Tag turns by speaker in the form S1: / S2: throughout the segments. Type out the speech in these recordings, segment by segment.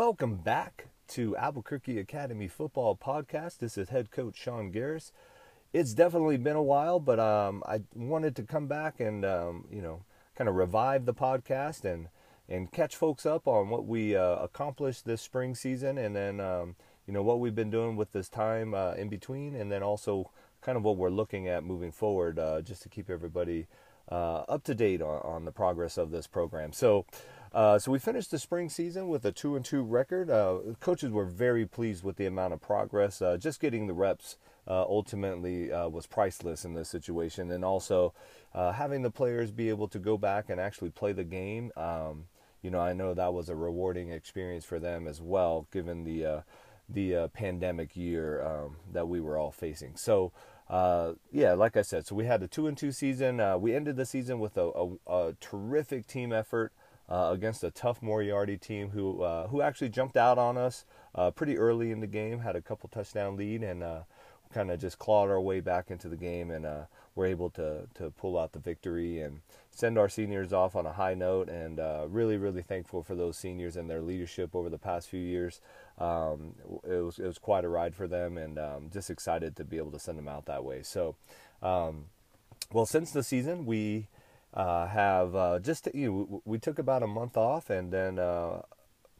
S1: Welcome back to Albuquerque Academy Football Podcast. This is head coach Sean Garris. It's definitely been a while, but um, I wanted to come back and um, you know kind of revive the podcast and and catch folks up on what we uh, accomplished this spring season, and then um, you know what we've been doing with this time uh, in between, and then also kind of what we're looking at moving forward, uh, just to keep everybody uh, up to date on, on the progress of this program. So. Uh, so we finished the spring season with a two and two record. Uh, coaches were very pleased with the amount of progress. Uh, just getting the reps uh, ultimately uh, was priceless in this situation, and also uh, having the players be able to go back and actually play the game. Um, you know, I know that was a rewarding experience for them as well, given the the pandemic year um, that we were all facing. So. Uh, yeah, like I said, so we had a two and two season. Uh, we ended the season with a, a, a terrific team effort uh, against a tough Moriarty team who uh, who actually jumped out on us uh, pretty early in the game, had a couple touchdown lead, and uh, kind of just clawed our way back into the game, and uh, were able to to pull out the victory and send our seniors off on a high note. And really, really thankful for those seniors and their leadership over the past few years. Um, it was it was quite a ride for them, and um, just excited to be able to send them out that way. So. Um, well, since the season, we uh, have uh, just you know, we took about a month off and then uh,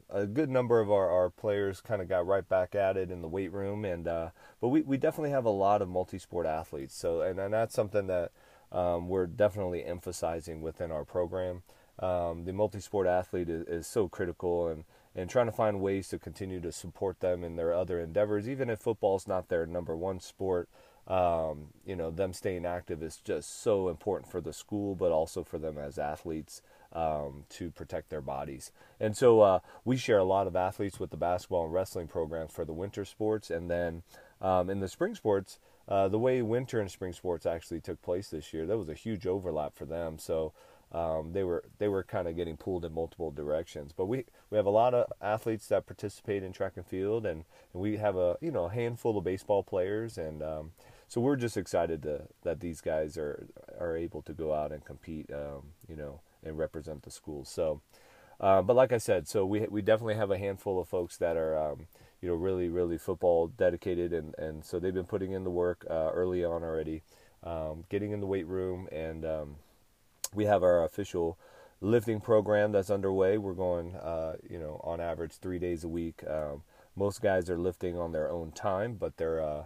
S1: a good number of our, our players kind of got right back at it in the weight room and uh, but we, we definitely have a lot of multi-sport athletes. So and, and that's something that um, we're definitely emphasizing within our program. Um, the multi-sport athlete is, is so critical and and trying to find ways to continue to support them in their other endeavors even if football is not their number one sport um, you know, them staying active is just so important for the school, but also for them as athletes um, to protect their bodies. And so uh, we share a lot of athletes with the basketball and wrestling programs for the winter sports, and then um, in the spring sports. Uh, the way winter and spring sports actually took place this year, there was a huge overlap for them. So um, they were they were kind of getting pulled in multiple directions. But we we have a lot of athletes that participate in track and field, and, and we have a you know a handful of baseball players, and um, so we're just excited to, that these guys are are able to go out and compete, um, you know, and represent the schools. So, uh, but like I said, so we we definitely have a handful of folks that are, um, you know, really really football dedicated, and and so they've been putting in the work uh, early on already, um, getting in the weight room, and um, we have our official lifting program that's underway. We're going, uh, you know, on average three days a week. Um, most guys are lifting on their own time, but they're uh,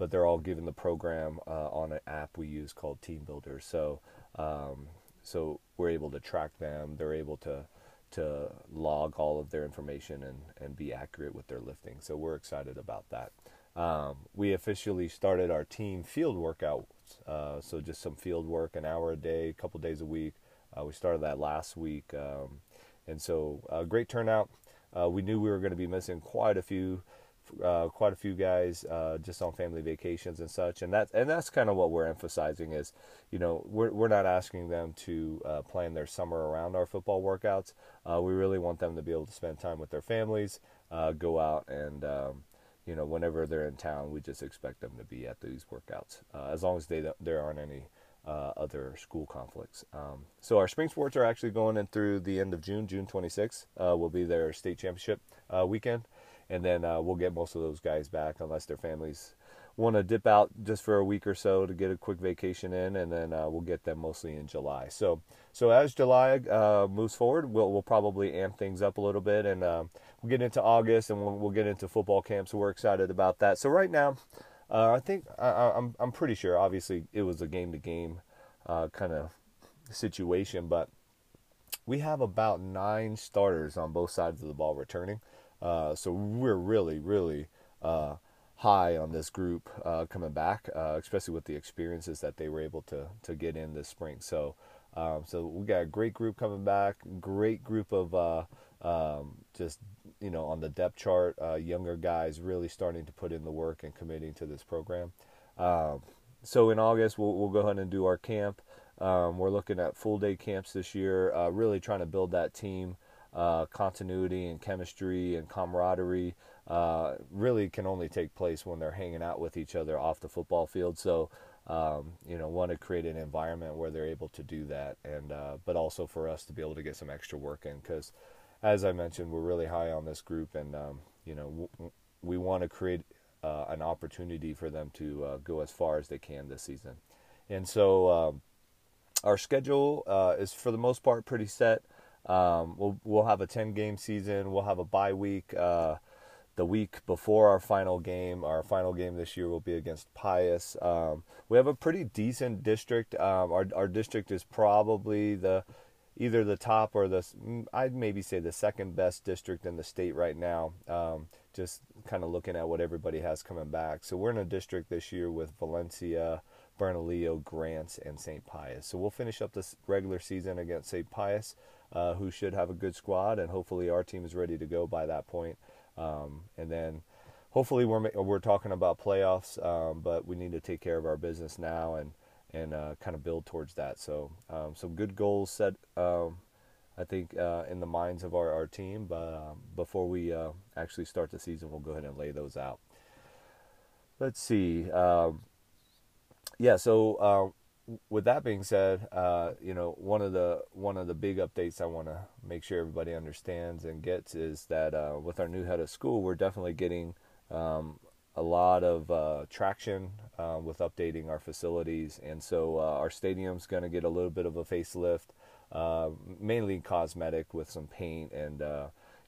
S1: but they're all given the program uh, on an app we use called TeamBuildr. So um, so we're able to track them. They're able to to log all of their information and, and be accurate with their lifting. So we're excited about that. Um, we officially started our team field workouts. Uh, so just some field work, an hour a day, a couple days a week. Uh, we started that last week, um, and so uh, great turnout. Uh, we knew we were going to be missing quite a few uh, quite a few guys uh, just on family vacations and such, and that's and that's kind of what we're emphasizing is, you know, we're we're not asking them to uh, plan their summer around our football workouts. Uh, we really want them to be able to spend time with their families, uh, go out and. Um, you know, whenever they're in town, we just expect them to be at these workouts, uh, as long as they there aren't any uh, other school conflicts. Um, so our spring sports are actually going in through the end of June. June 26th uh, will be their state championship uh, weekend and then uh, we'll get most of those guys back unless their families want to dip out just for a week or so to get a quick vacation in, and then uh, we'll get them mostly in July. So, so as July uh, moves forward, we'll we'll probably amp things up a little bit, and um, we'll get into August, and we'll, we'll get into football camp. So we're excited about that. So right now, uh, I think I, I'm, I'm pretty sure. Obviously, it was a game to game kind of situation, but we have about nine starters on both sides of the ball returning. Uh, so we're really, really uh, high on this group uh, coming back, uh, especially with the experiences that they were able to to get in this spring. So, um, so we got a great group coming back, great group of uh, um, just you know on the depth chart, uh, younger guys really starting to put in the work and committing to this program. Um, so in August we'll we'll go ahead and do our camp. Um, we're looking at full day camps this year, really trying to build that team uh, continuity and chemistry and camaraderie uh, really can only take place when they're hanging out with each other off the football field. So, um, you know, want to create an environment where they're able to do that, and uh, but also for us to be able to get some extra work in because as I mentioned, we're really high on this group, and um, you know, w- we want to create uh, an opportunity for them to uh, go as far as they can this season. And so, um, our schedule uh, is for the most part pretty set. Um, we'll we'll have a ten game season. We'll have a bye week. Uh, the week before our final game, our final game this year will be against Pius. Um, we have a pretty decent district. Um, our our district is probably the either the top or the I'd maybe say the second best district in the state right now. Um, just kind of looking at what everybody has coming back. So we're in a district this year with Valencia, Bernalillo, Grants, and St. Pius. So we'll finish up this regular season against St. Pius, uh, who should have a good squad, and hopefully our team is ready to go by that point. Um, and then hopefully we're we're talking about playoffs, um, but we need to take care of our business now and and uh, kind of build towards that. So um, some good goals set. Um, I think uh, in the minds of our, our team, but um, before we uh, actually start the season, we'll go ahead and lay those out. Let's see. Um, yeah, so with that being said, uh, you know one of the one of the big updates I want to make sure everybody understands and gets is that uh, with our new head of school, we're definitely getting um, a lot of uh, traction uh, with updating our facilities, and so uh, our stadium's going to get a little bit of a facelift, uh, mainly cosmetic with some paint and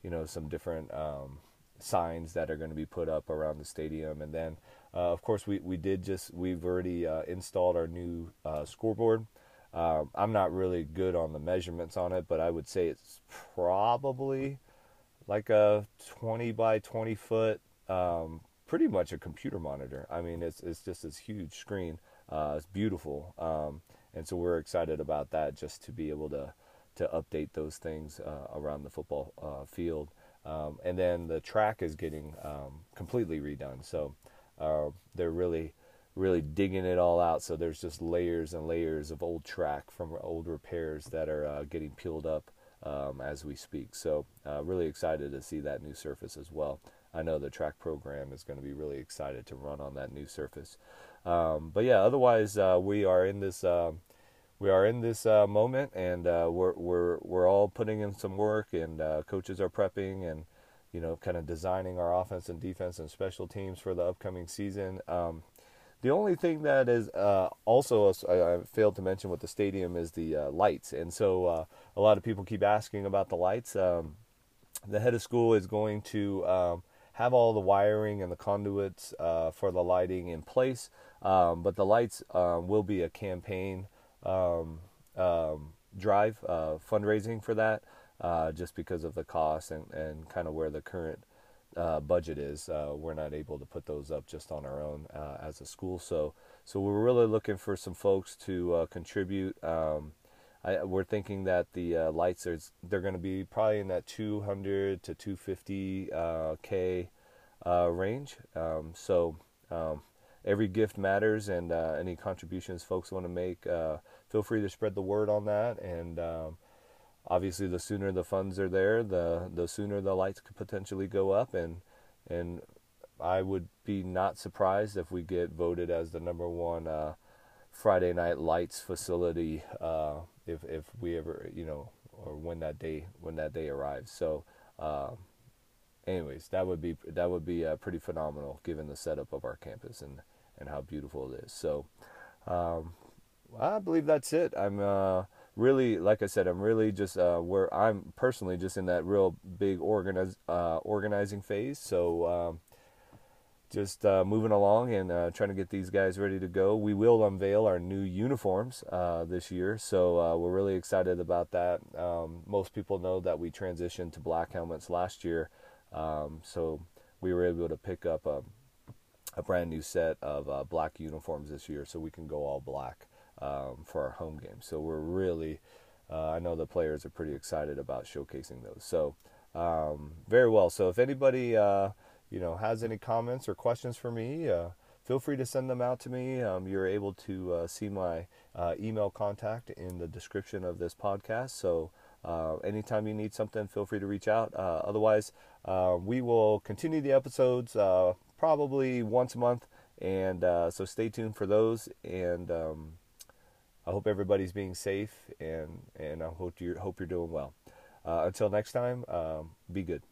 S1: you know some different um, signs that are going to be put up around the stadium, and then uh, of course we we did just we've already installed our new scoreboard. Um, I'm not really good on the measurements on it, but I would say it's probably like a 20 by 20 foot um, pretty much a computer monitor. I mean, it's it's just this huge screen. Uh, it's beautiful, um, and so we're excited about that just to be able to to update those things uh, around the football uh, field. Um, and then the track is getting um, completely redone. So uh, they're really really digging it all out. So there's just layers and layers of old track from old repairs that are uh, getting peeled up um, as we speak. So uh, really excited to see that new surface as well. I know the track program is going to be really excited to run on that new surface. Um, but yeah, otherwise uh, we are in this uh, we are in this uh, moment, and uh, we're we're we're all putting in some work, and uh, coaches are prepping and you know kind of designing our offense and defense and special teams for the upcoming season. Um, the only thing that is uh, also I, failed to mention with the stadium is the lights, and so a lot of people keep asking about the lights. Um, the head of school is going to um, have all the wiring and the conduits uh, for the lighting in place. Um, but the lights uh, will be a campaign um, um, drive uh, fundraising for that, uh, just because of the cost and, and kind of where the current uh, budget is. Uh, we're not able to put those up just on our own as a school. So so we're really looking for some folks to contribute. Um, I, we're thinking that the uh, lights are they're going to be probably in that 200 to 250 uh, k uh, range. Um, so um, every gift matters, and uh, any contributions folks want to make, uh, feel free to spread the word on that. And um, obviously, the sooner the funds are there, the the sooner the lights could potentially go up, and and I would be not surprised if we get voted as the number one uh, Friday night lights facility uh, if if we ever you know or when that day when that day arrives. So, uh, anyways, that would be that would be uh, pretty phenomenal given the setup of our campus and and how beautiful it is. So, um, I believe that's it. I'm uh, really like I said, I'm really just uh, where I'm personally just in that real big organize uh, organizing phase. So. Um, just uh, moving along and uh, trying to get these guys ready to go. We will unveil our new uniforms uh, this year, so uh, we're really excited about that. Um, most people know that we transitioned to black helmets last year, um, so we were able to pick up a, a brand new set of black uniforms this year, so we can go all black um, for our home game. So we're really, uh, I know the players are pretty excited about showcasing those. So um, very well. So if anybody you know has any comments or questions for me, uh, feel free to send them out to me. Um, you're able to uh, see my uh, email contact in the description of this podcast. So uh, anytime you need something, feel free to reach out. Uh, otherwise, uh, we will continue the episodes probably once a month, and so stay tuned for those. And um, I hope everybody's being safe, and and I hope you hope you're doing well. Uh, until next time, um, be good.